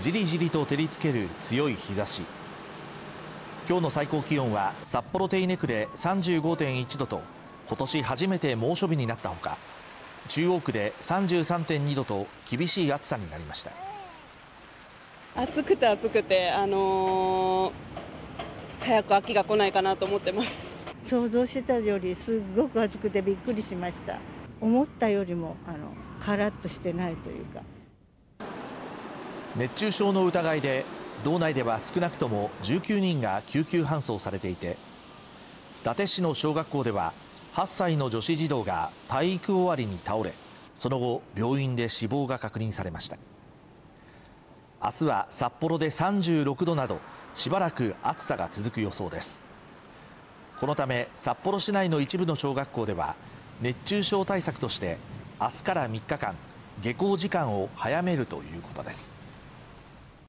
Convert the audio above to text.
じりじりと照りつける強い日差し。今日の最高気温は札幌手稲区で35.1度と今年初めて猛暑日になったほか中央区で33.2度と厳しい暑さになりました。暑くて暑くて、あのー、早く秋が来ないかなと思ってます。想像してたよりすっごく暑くてびっくりしました。思ったよりもあのカラッとしてないというか熱中症の疑いで道内では少なくとも19人が救急搬送されていて伊達市の小学校では8歳の女子児童が体育終わりに倒れその後病院で死亡が確認されました。明日は札幌で36度などしばらく暑さが続く予想です。このため札幌市内の一部の小学校では熱中症対策として明日から3日間下校時間を早めるということです。